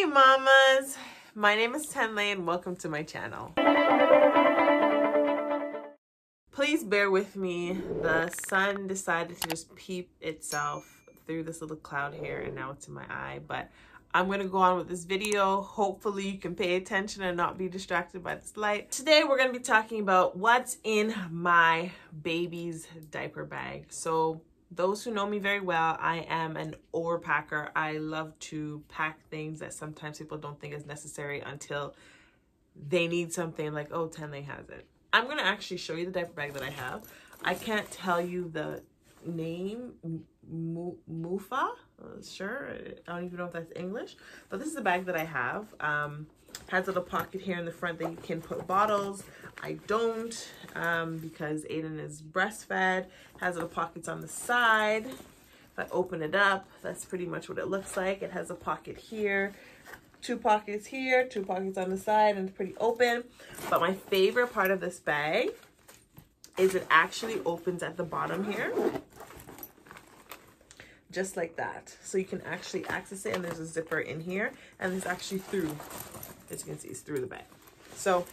Hey mamas, my name is Tenley and welcome to my channel. Please bear with me, the sun decided to just peep itself through this little cloud here and now it's in my eye, but I'm to go on with this video. Hopefully you can pay attention and not be distracted by this light. Today we're to be talking about what's in my baby's diaper bag. So those who know me very well, I am an overpacker. I love to pack things that sometimes people don't think is necessary until they need something like, oh, Tenley has it. I'm going to actually show you the diaper bag that I have. I can't tell you the name, Mufa, uh, sure, I don't even know if that's English, but this is the bag that I have. Um, has a little pocket here in the front that you can put bottles. I don't um, because Aiden is breastfed. Has little pockets on the side. If I open it up, that's pretty much what it looks like. It has a pocket here, two pockets here, two pockets on the side, and it's pretty open. But my favorite part of this bag is it actually opens at the bottom here just like that. So you can actually access it and there's a zipper in here and it's actually through, as you can see, it's through the bag. So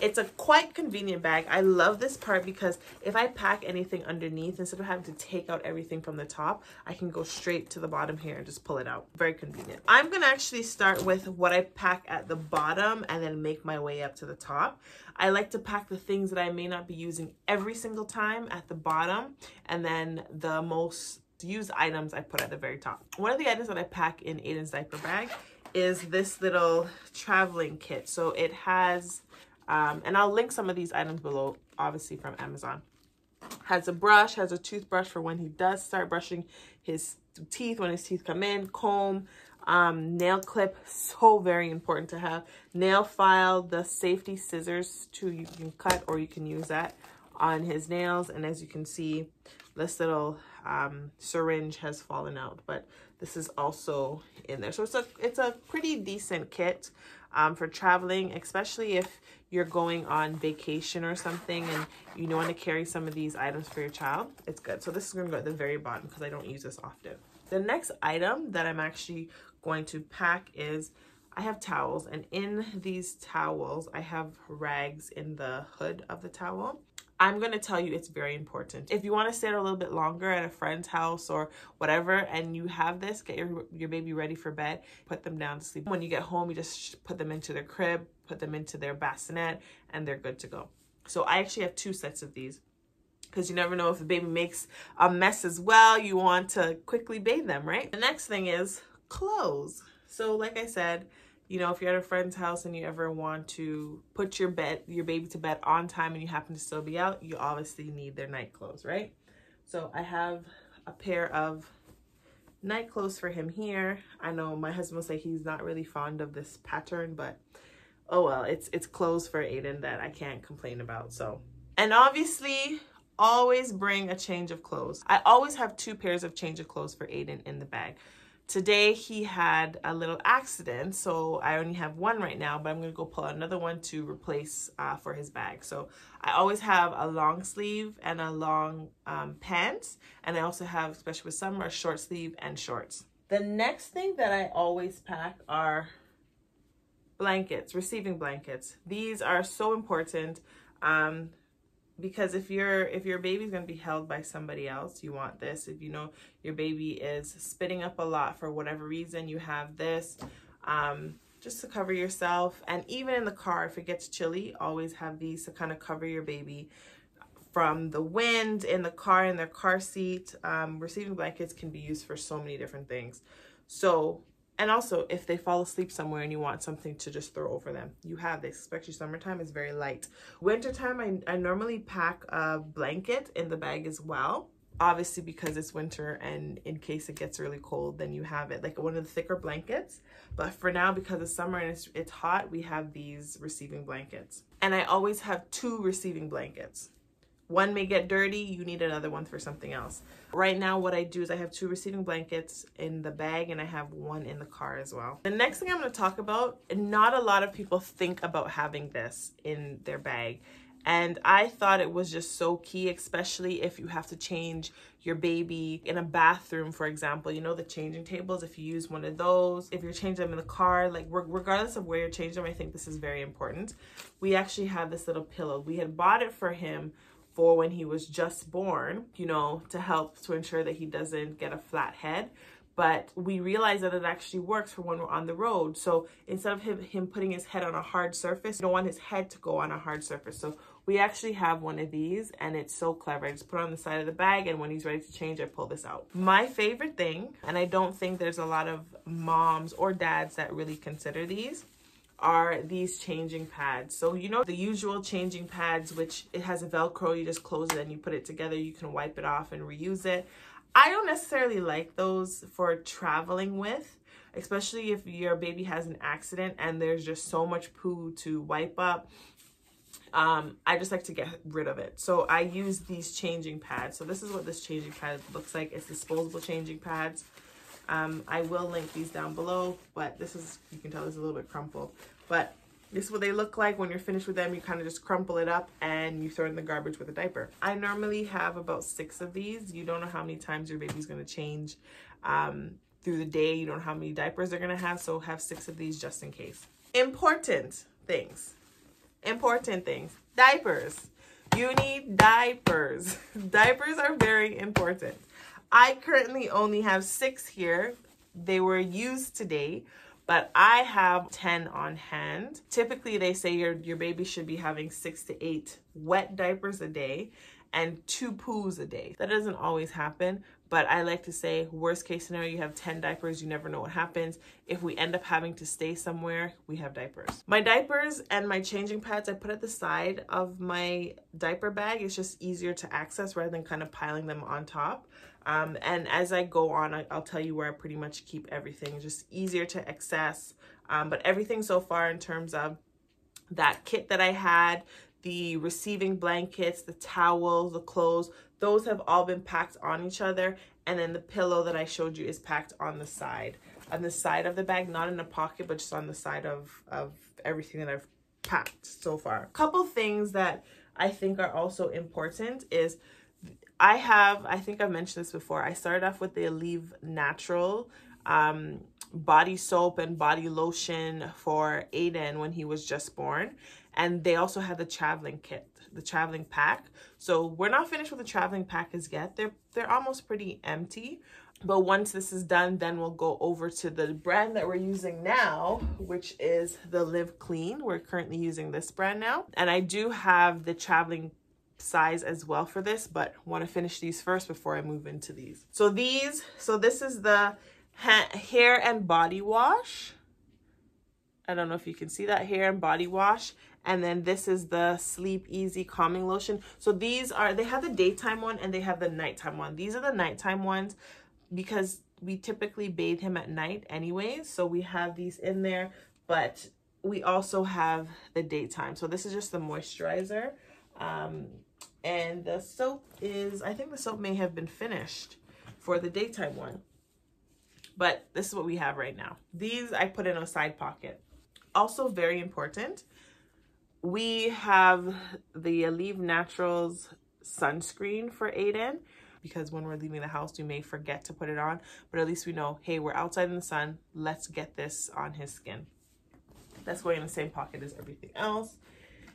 it's a quite convenient bag. I love this part because if I pack anything underneath, instead of having to take out everything from the top, I can go straight to the bottom here and just pull it out. Very convenient. I'm gonna actually start with what I pack at the bottom and then make my way up to the top. I like to pack the things that I may not be using every single time at the bottom and then the most used items I put at the very top. One of the items that I pack in Aiden's diaper bag is this little traveling kit. So it has, um, and I'll link some of these items below, obviously from Amazon. Has a brush, has a toothbrush for when he does start brushing his teeth, when his teeth come in, comb, um, nail clip, so very important to have. Nail file, the safety scissors too, you can cut or you can use that on his nails. And as you can see, this little um, syringe has fallen out, but this is also in there. So it's a, it's a pretty decent kit um, for traveling, especially if you're going on vacation or something and you want to carry some of these items for your child. It's good. So this is going to go at the very bottom because I don't use this often. The next item that I'm actually going to pack is I have towels and in these towels, I have rags in the hood of the towel. I'm going to tell you it's very important. If you want to stay a little bit longer at a friend's house or whatever and you have this, get your, your baby ready for bed, put them down to sleep. When you get home, you just put them into their crib, put them into their bassinet, and they're good to go. So I actually have two sets of these because you never know if the baby makes a mess as well. You want to quickly bathe them, right? The next thing is clothes. So like I said, you know, if you're at a friend's house and you ever want to put your bed, your baby to bed on time and you happen to still be out, you obviously need their night clothes, right? So I have a pair of night clothes for him here. I know my husband will say he's not really fond of this pattern, but oh well, it's it's clothes for Aiden that I can't complain about. So, and obviously always bring a change of clothes. I always have two pairs of change of clothes for Aiden in the bag. Today he had a little accident, so I only have one right now, but I'm gonna go pull another one to replace uh, for his bag. So I always have a long sleeve and a long um, pants, and I also have, especially with summer, a short sleeve and shorts. The next thing that I always pack are blankets, receiving blankets. These are so important. Um, because if your if your baby's going to be held by somebody else you want this. If you know your baby is spitting up a lot for whatever reason you have this um, just to cover yourself. And even in the car if it gets chilly always have these to kind of cover your baby from the wind in the car in their car seat. Um, receiving blankets can be used for so many different things. So and also, if they fall asleep somewhere and you want something to just throw over them, you have this, especially summertime, is very light. Wintertime, I, I normally pack a blanket in the bag as well. Obviously, because it's winter and in case it gets really cold, then you have it like one of the thicker blankets. But for now, because it's summer and it's, it's hot, we have these receiving blankets. And I always have two receiving blankets. One may get dirty, you need another one for something else. Right now, what I do is I have two receiving blankets in the bag and I have one in the car as well. The next thing I'm gonna talk about, not a lot of people think about having this in their bag, And I thought it was just so key, especially if you have to change your baby in a bathroom, for example. You know, the changing tables, if you use one of those, if you're changing them in the car, like regardless of where you're changing them, I think this is very important. We actually have this little pillow. We had bought it for him for when he was just born, you know, to help to ensure that he doesn't get a flat head but we realize that it actually works for when we're on the road. So instead of him, him putting his head on a hard surface, you don't want his head to go on a hard surface. So we actually have one of these and it's so clever. I just put it on the side of the bag and when he's ready to change, I pull this out. My favorite thing, and I don't think there's a lot of moms or dads that really consider these, are these changing pads. So you know the usual changing pads, which it has a Velcro, you just close it and you put it together, you can wipe it off and reuse it. I don't necessarily like those for traveling with, especially if your baby has an accident and there's just so much poo to wipe up. Um, I just like to get rid of it. So I use these changing pads. So this is what this changing pad looks like. It's disposable changing pads. Um, I will link these down below, but this is, you can tell this is a little bit crumpled. But this is what they look like when you're finished with them. You kind of just crumple it up and you throw it in the garbage with a diaper. I normally have about six of these. You don't know how many times your baby's going to change um, through the day. You don't know how many diapers they're going to have. So have six of these just in case. Important things. Important things. Diapers. You need diapers. diapers are very important. I currently only have six here. They were used today but I have 10 on hand. Typically, they say your, your baby should be having six to eight wet diapers a day and two poos a day. That doesn't always happen, but I like to say worst case scenario, you have 10 diapers, you never know what happens. If we end up having to stay somewhere, we have diapers. My diapers and my changing pads, I put at the side of my diaper bag. It's just easier to access rather than kind of piling them on top. Um, and as I go on, I, will tell you where I pretty much keep everything. just easier to access. Um, but everything so far in terms of that kit that I had, the receiving blankets, the towels, the clothes, those have all been packed on each other. And then the pillow that I showed you is packed on the side. On the side of the bag, not in a pocket, but just on the side of, of everything that I've packed so far. A couple things that I think are also important is I have, I think I've mentioned this before, I started off with the Aleva Natural um, body soap and body lotion for Aiden when he was just born. And they also had the traveling kit, the traveling pack. So we're not finished with the traveling pack as yet. They're, they're almost pretty empty. But once this is done, then we'll go over to the brand that we're using now, which is the Live Clean. We're currently using this brand now. And I do have the traveling size as well for this, but want to finish these first before I move into these. So these, so this is the ha hair and body wash. I don't know if you can see that hair and body wash. And then this is the Sleep Easy Calming Lotion. So these are, they have the daytime one and they have the nighttime one. These are the nighttime ones because we typically bathe him at night anyways. So we have these in there, but we also have the daytime. So this is just the moisturizer. Um, and the soap is, I think the soap may have been finished for the daytime one. But this is what we have right now. These I put in a side pocket. Also very important, we have the Aleva Naturals sunscreen for Aiden because when we're leaving the house, we may forget to put it on, but at least we know, hey, we're outside in the sun. Let's get this on his skin. That's going in the same pocket as everything else.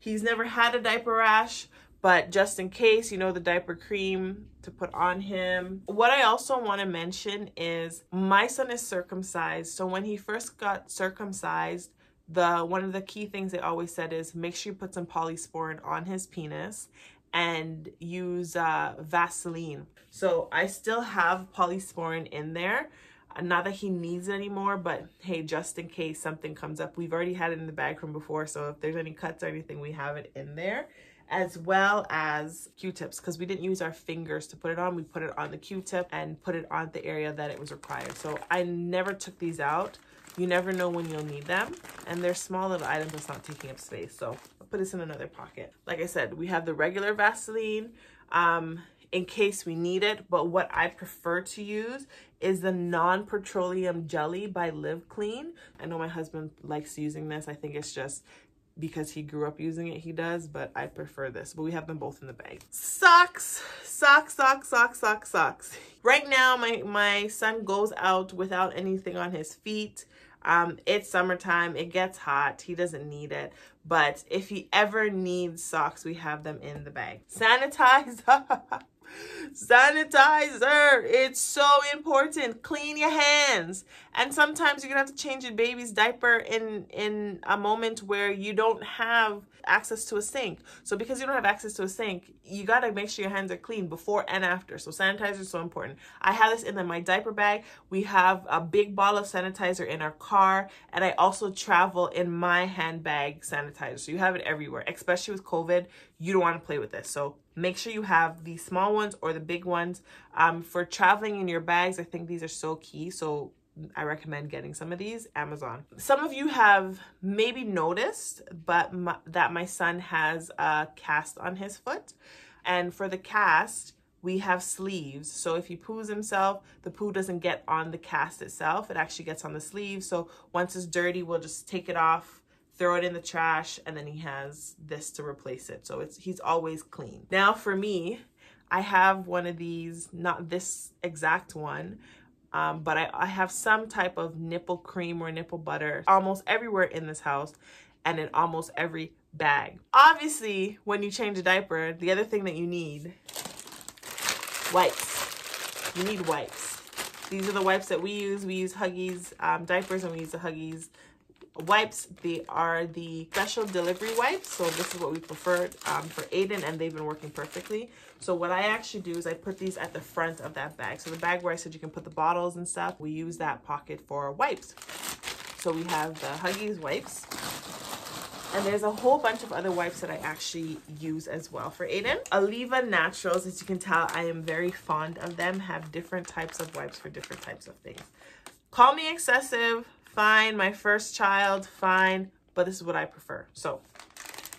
He's never had a diaper rash, but just in case, you know, the diaper cream to put on him. What I also want to mention is my son is circumcised. So when he first got circumcised, the one of the key things they always said is make sure you put some polysporin on his penis and use uh, Vaseline. So I still have polysporin in there. Not that he needs it anymore, but hey, just in case something comes up, we've already had it in the bag from before. So if there's any cuts or anything, we have it in there as well as Q-tips because we didn't use our fingers to put it on. We put it on the Q-tip and put it on the area that it was required. So I never took these out. You never know when you'll need them. And they're small little items that's not taking up space. So I'll put this in another pocket. Like I said, we have the regular Vaseline um, in case we need it. But what I prefer to use is the non-petroleum jelly by Live Clean. I know my husband likes using this. I think it's just because he grew up using it, he does, but I prefer this. But we have them both in the bag. Socks, socks, socks, socks, socks, socks. Right now, my, my son goes out without anything on his feet. Um, it's summertime, it gets hot, he doesn't need it. But if he ever needs socks, we have them in the bag. Sanitizer. Sanitizer. It's so important. Clean your hands. And sometimes you're to have to change your baby's diaper in, in a moment where you don't have access to a sink. So because you don't have access to a sink, you got to make sure your hands are clean before and after. So sanitizer is so important. I have this in my diaper bag. We have a big bottle of sanitizer in our car. And I also travel in my handbag sanitizer. So you have it everywhere, especially with COVID. You don't want to play with this. So make sure you have the small ones or the big ones. Um, for traveling in your bags, I think these are so key. So I recommend getting some of these, Amazon. Some of you have maybe noticed, but my, that my son has a cast on his foot. And for the cast, we have sleeves. So if he poos himself, the poo doesn't get on the cast itself. It actually gets on the sleeve. So once it's dirty, we'll just take it off, throw it in the trash, and then he has this to replace it. So it's he's always clean. Now for me, I have one of these, not this exact one, um, but I, I have some type of nipple cream or nipple butter almost everywhere in this house and in almost every bag. Obviously, when you change a diaper, the other thing that you need, wipes. You need wipes. These are the wipes that we use. We use Huggies um, diapers and we use the Huggies wipes. They are the special delivery wipes. So this is what we preferred um, for Aiden and they've been working perfectly. So what I actually do is I put these at the front of that bag. So the bag where I said you can put the bottles and stuff, we use that pocket for wipes. So we have the Huggies wipes. And there's a whole bunch of other wipes that I actually use as well for Aiden. Aleva Naturals, as you can tell, I am very fond of them, have different types of wipes for different types of things. Call me excessive, fine. My first child, fine. But this is what I prefer. So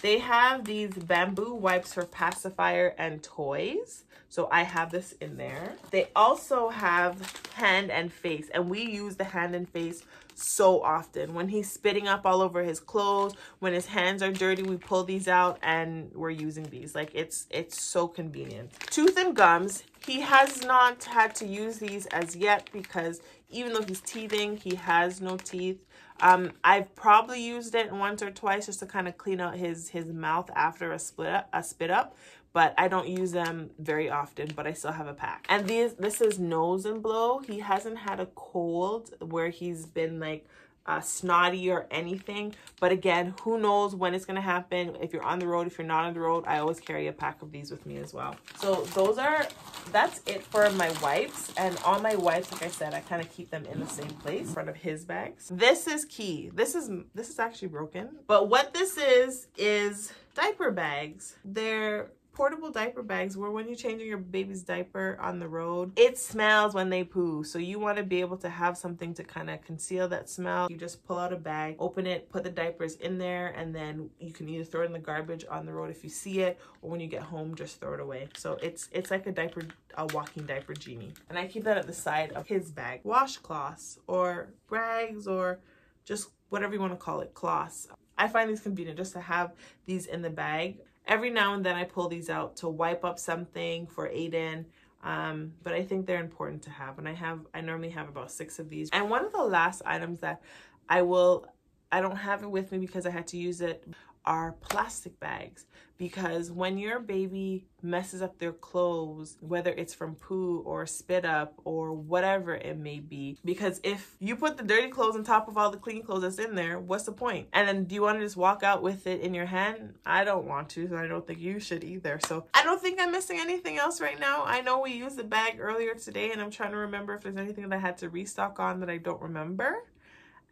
they have these bamboo wipes for pacifier and toys. So I have this in there. They also have hand and face and we use the hand and face so often. When he's spitting up all over his clothes, when his hands are dirty, we pull these out and we're using these. Like it's it's so convenient. Tooth and gums, he has not had to use these as yet because even though he's teething, he has no teeth. Um, I've probably used it once or twice just to kind of clean out his his mouth after a split up, a spit up, but I don't use them very often, but I still have a pack. And these this is nose and blow. He hasn't had a cold where he's been like uh, snotty or anything. But again, who knows when it's going to happen. If you're on the road, if you're not on the road, I always carry a pack of these with me as well. So those are, that's it for my wipes. And all my wipes, like I said, I kind of keep them in the same place in front of his bags. This is key. This is, this is actually broken. But what this is, is diaper bags. They're portable diaper bags where when you're changing your baby's diaper on the road, it smells when they poo. So you want to be able to have something to kind of conceal that smell. You just pull out a bag, open it, put the diapers in there, and then you can either throw it in the garbage on the road if you see it, or when you get home, just throw it away. So it's it's like a diaper, a walking diaper genie. And I keep that at the side of his bag. Washcloths or rags or just whatever you want to call it, cloths. I find these convenient just to have these in the bag every now and then I pull these out to wipe up something for Aiden. Um, but I think they're important to have. And I have, I normally have about six of these. And one of the last items that I will, I don't have it with me because I had to use it are plastic bags because when your baby messes up their clothes, whether it's from poo or spit up or whatever it may be, because if you put the dirty clothes on top of all the clean clothes that's in there, what's the point? And then do you want to just walk out with it in your hand? I don't want to, and I don't think you should either. So I don't think I'm missing anything else right now. I know we used the bag earlier today, and I'm trying to remember if there's anything that I had to restock on that I don't remember.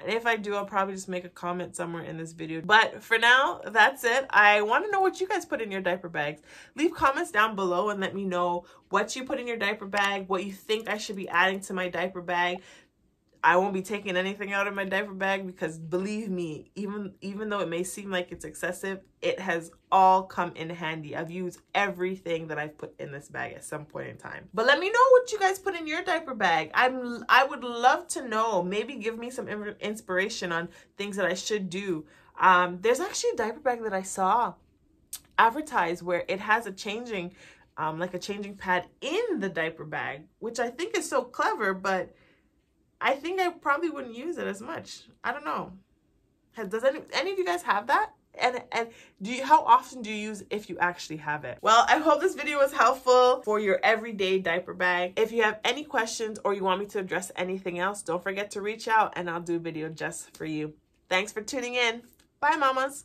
And if I do, I'll probably just make a comment somewhere in this video. But for now, that's it. I want to know what you guys put in your diaper bags. Leave comments down below and let me know what you put in your diaper bag, what you think I should be adding to my diaper bag. I won't be taking anything out of my diaper bag because believe me, even even though it may seem like it's excessive, it has all come in handy. I've used everything that I've put in this bag at some point in time. But let me know what you guys put in your diaper bag. I'm I would love to know. Maybe give me some inspiration on things that I should do. Um, there's actually a diaper bag that I saw advertised where it has a changing um, like a changing pad in the diaper bag, which I think is so clever, but I think I probably wouldn't use it as much. I don't know. Does any any of you guys have that? And and do you how often do you use if you actually have it? Well, I hope this video was helpful for your everyday diaper bag. If you have any questions or you want me to address anything else, don't forget to reach out and I'll do a video just for you. Thanks for tuning in. Bye, mamas.